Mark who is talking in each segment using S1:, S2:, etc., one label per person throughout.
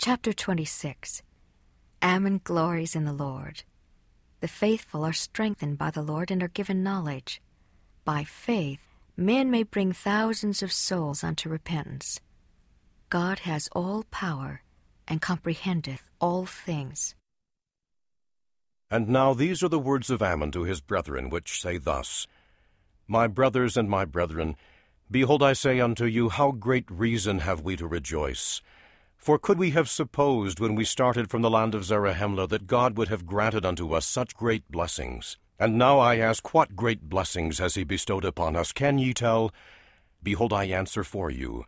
S1: Chapter 26 Ammon glories in the Lord. The faithful are strengthened by the Lord and are given knowledge. By faith, men may bring thousands of souls unto repentance. God has all power and comprehendeth all things.
S2: And now these are the words of Ammon to his brethren, which say thus My brothers and my brethren, behold, I say unto you, how great reason have we to rejoice. For could we have supposed when we started from the land of Zarahemla that God would have granted unto us such great blessings? And now I ask, what great blessings has he bestowed upon us? Can ye tell? Behold, I answer for you.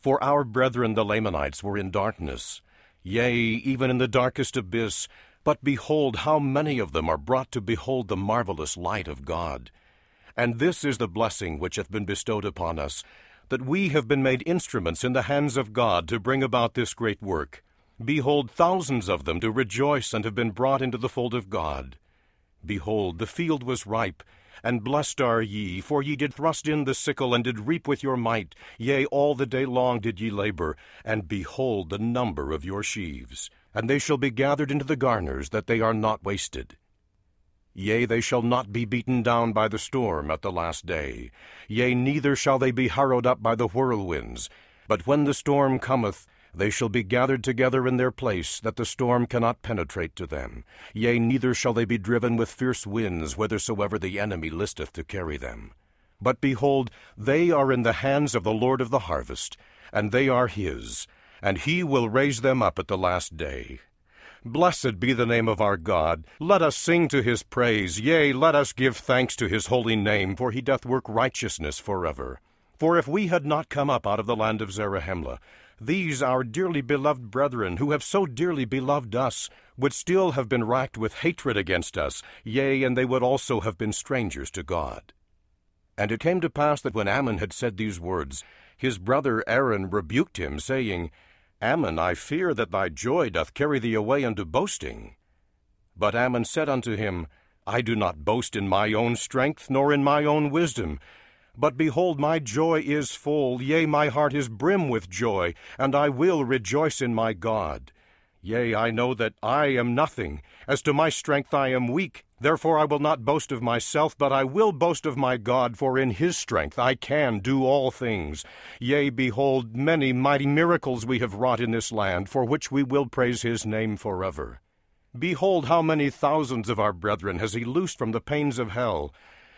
S2: For our brethren the Lamanites were in darkness, yea, even in the darkest abyss, but behold, how many of them are brought to behold the marvelous light of God. And this is the blessing which hath been bestowed upon us, that we have been made instruments in the hands of God to bring about this great work. Behold, thousands of them do rejoice and have been brought into the fold of God. Behold, the field was ripe, and blessed are ye, for ye did thrust in the sickle, and did reap with your might. Yea, all the day long did ye labor, and behold the number of your sheaves and they shall be gathered into the garners, that they are not wasted. Yea, they shall not be beaten down by the storm at the last day. Yea, neither shall they be harrowed up by the whirlwinds. But when the storm cometh, they shall be gathered together in their place, that the storm cannot penetrate to them. Yea, neither shall they be driven with fierce winds, whithersoever the enemy listeth to carry them. But behold, they are in the hands of the Lord of the harvest, and they are his, and he will raise them up at the last day. Blessed be the name of our God. Let us sing to his praise. Yea, let us give thanks to his holy name, for he doth work righteousness forever. For if we had not come up out of the land of Zarahemla, these our dearly beloved brethren, who have so dearly beloved us, would still have been racked with hatred against us, yea, and they would also have been strangers to God. And it came to pass that when Ammon had said these words, his brother Aaron rebuked him, saying, Ammon, I fear that thy joy doth carry thee away unto boasting. But Ammon said unto him, I do not boast in my own strength, nor in my own wisdom. But behold, my joy is full, yea, my heart is brim with joy, and I will rejoice in my God. Yea, I know that I am nothing. As to my strength I am weak. Therefore I will not boast of myself, but I will boast of my God, for in his strength I can do all things. Yea, behold, many mighty miracles we have wrought in this land, for which we will praise his name forever. Behold, how many thousands of our brethren has he loosed from the pains of hell,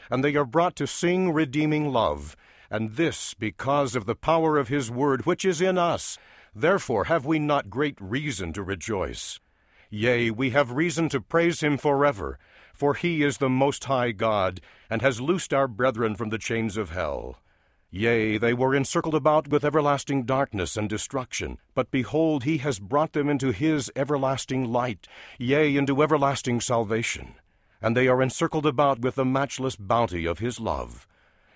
S2: and they are brought to sing redeeming love, and this because of the power of his word which is in us. Therefore have we not great reason to rejoice? Yea, we have reason to praise him forever for he is the Most High God, and has loosed our brethren from the chains of hell. Yea, they were encircled about with everlasting darkness and destruction, but behold, he has brought them into his everlasting light, yea, into everlasting salvation. And they are encircled about with the matchless bounty of his love.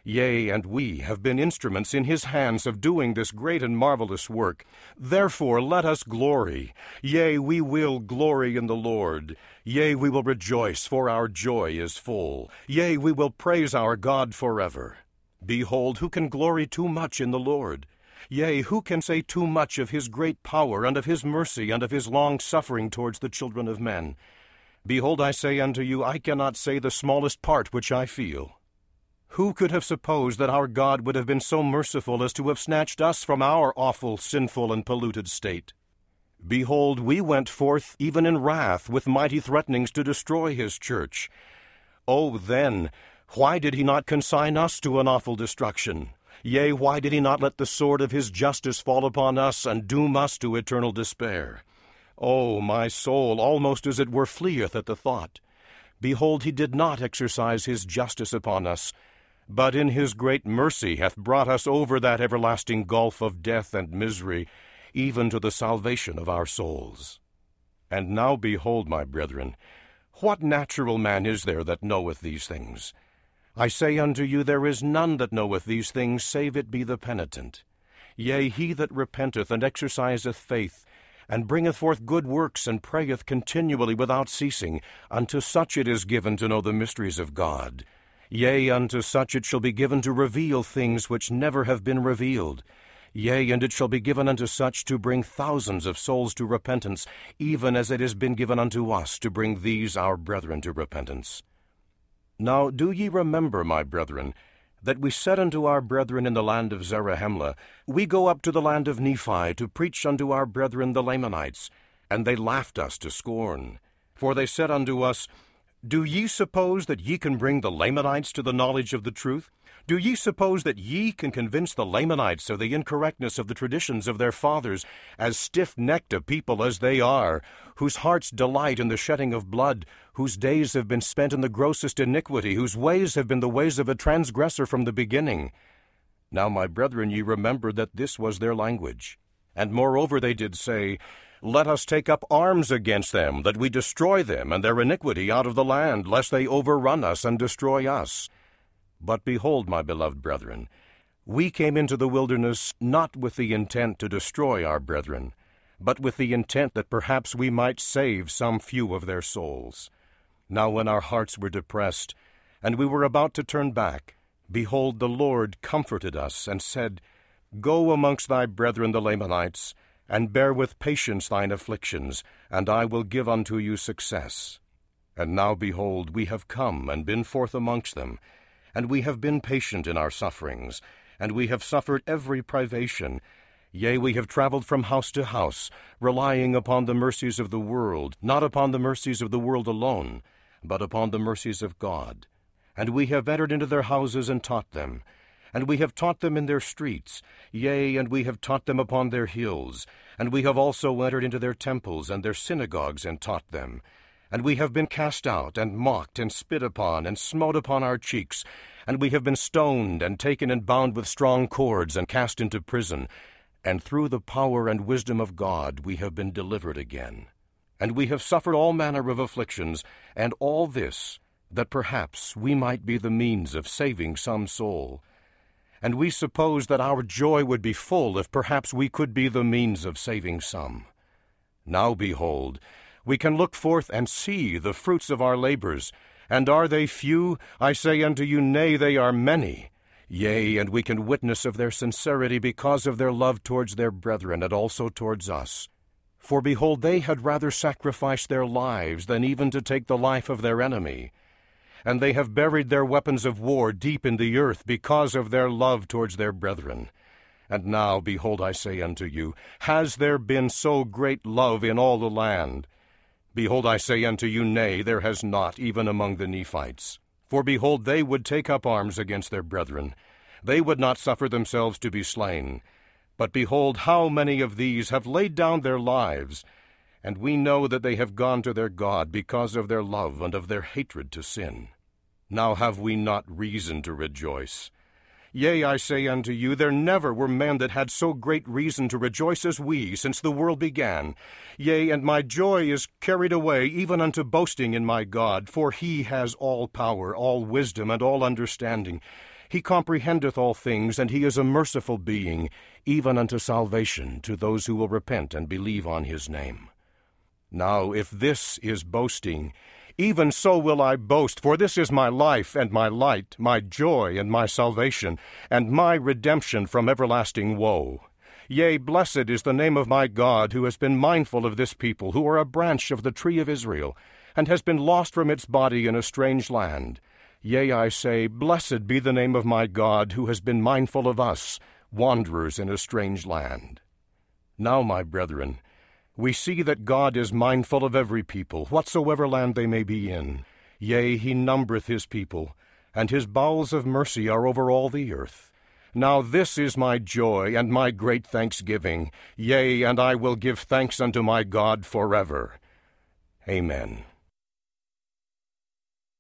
S2: Yea, and we have been instruments in his hands of doing this great and marvelous work. Therefore let us glory. Yea, we will glory in the Lord. Yea, we will rejoice, for our joy is full. Yea, we will praise our God forever. Behold, who can glory too much in the Lord? Yea, who can say too much of his great power, and of his mercy, and of his long suffering towards the children of men? Behold, I say unto you, I cannot say the smallest part which I feel. Who could have supposed that our God would have been so merciful as to have snatched us from our awful, sinful, and polluted state? Behold, we went forth even in wrath with mighty threatenings to destroy his church. Oh, then, why did he not consign us to an awful destruction? Yea, why did he not let the sword of his justice fall upon us and doom us to eternal despair? Oh, my soul almost as it were fleeth at the thought. Behold, he did not exercise his justice upon us, but in his great mercy hath brought us over that everlasting gulf of death and misery, even to the salvation of our souls. And now behold, my brethren, what natural man is there that knoweth these things? I say unto you, there is none that knoweth these things, save it be the penitent. Yea, he that repenteth and exerciseth faith, and bringeth forth good works, and prayeth continually without ceasing, unto such it is given to know the mysteries of God. Yea, unto such it shall be given to reveal things which never have been revealed, Yea, and it shall be given unto such to bring thousands of souls to repentance, even as it has been given unto us to bring these our brethren to repentance. Now do ye remember, my brethren, that we said unto our brethren in the land of Zarahemla, We go up to the land of Nephi to preach unto our brethren the Lamanites. And they laughed us to scorn. For they said unto us, Do ye suppose that ye can bring the Lamanites to the knowledge of the truth? Do ye suppose that ye can convince the Lamanites of the incorrectness of the traditions of their fathers, as stiff necked a people as they are, whose hearts delight in the shedding of blood, whose days have been spent in the grossest iniquity, whose ways have been the ways of a transgressor from the beginning? Now, my brethren, ye remember that this was their language. And moreover they did say, Let us take up arms against them, that we destroy them and their iniquity out of the land, lest they overrun us and destroy us. But behold, my beloved brethren, we came into the wilderness not with the intent to destroy our brethren, but with the intent that perhaps we might save some few of their souls. Now, when our hearts were depressed, and we were about to turn back, behold, the Lord comforted us, and said, Go amongst thy brethren the Lamanites, and bear with patience thine afflictions, and I will give unto you success. And now, behold, we have come and been forth amongst them, and we have been patient in our sufferings, and we have suffered every privation. Yea, we have traveled from house to house, relying upon the mercies of the world, not upon the mercies of the world alone, but upon the mercies of God. And we have entered into their houses and taught them. And we have taught them in their streets, yea, and we have taught them upon their hills. And we have also entered into their temples and their synagogues and taught them. And we have been cast out, and mocked, and spit upon, and smote upon our cheeks. And we have been stoned, and taken and bound with strong cords, and cast into prison. And through the power and wisdom of God we have been delivered again. And we have suffered all manner of afflictions, and all this, that perhaps we might be the means of saving some soul. And we suppose that our joy would be full if perhaps we could be the means of saving some. Now behold, we can look forth and see the fruits of our labors. And are they few? I say unto you, Nay, they are many. Yea, and we can witness of their sincerity because of their love towards their brethren, and also towards us. For behold, they had rather sacrifice their lives than even to take the life of their enemy. And they have buried their weapons of war deep in the earth because of their love towards their brethren. And now, behold, I say unto you, Has there been so great love in all the land? Behold, I say unto you, Nay, there has not, even among the Nephites. For behold, they would take up arms against their brethren. They would not suffer themselves to be slain. But behold, how many of these have laid down their lives, and we know that they have gone to their God because of their love and of their hatred to sin. Now have we not reason to rejoice? Yea, I say unto you, there never were men that had so great reason to rejoice as we since the world began. Yea, and my joy is carried away even unto boasting in my God, for he has all power, all wisdom, and all understanding. He comprehendeth all things, and he is a merciful being, even unto salvation to those who will repent and believe on his name. Now, if this is boasting, even so will I boast, for this is my life and my light, my joy and my salvation, and my redemption from everlasting woe. Yea, blessed is the name of my God, who has been mindful of this people, who are a branch of the tree of Israel, and has been lost from its body in a strange land. Yea, I say, Blessed be the name of my God, who has been mindful of us, wanderers in a strange land. Now, my brethren, we see that God is mindful of every people, whatsoever land they may be in. Yea, he numbereth his people, and his bowels of mercy are over all the earth. Now this is my joy and my great thanksgiving. Yea, and I will give thanks unto my God forever. Amen.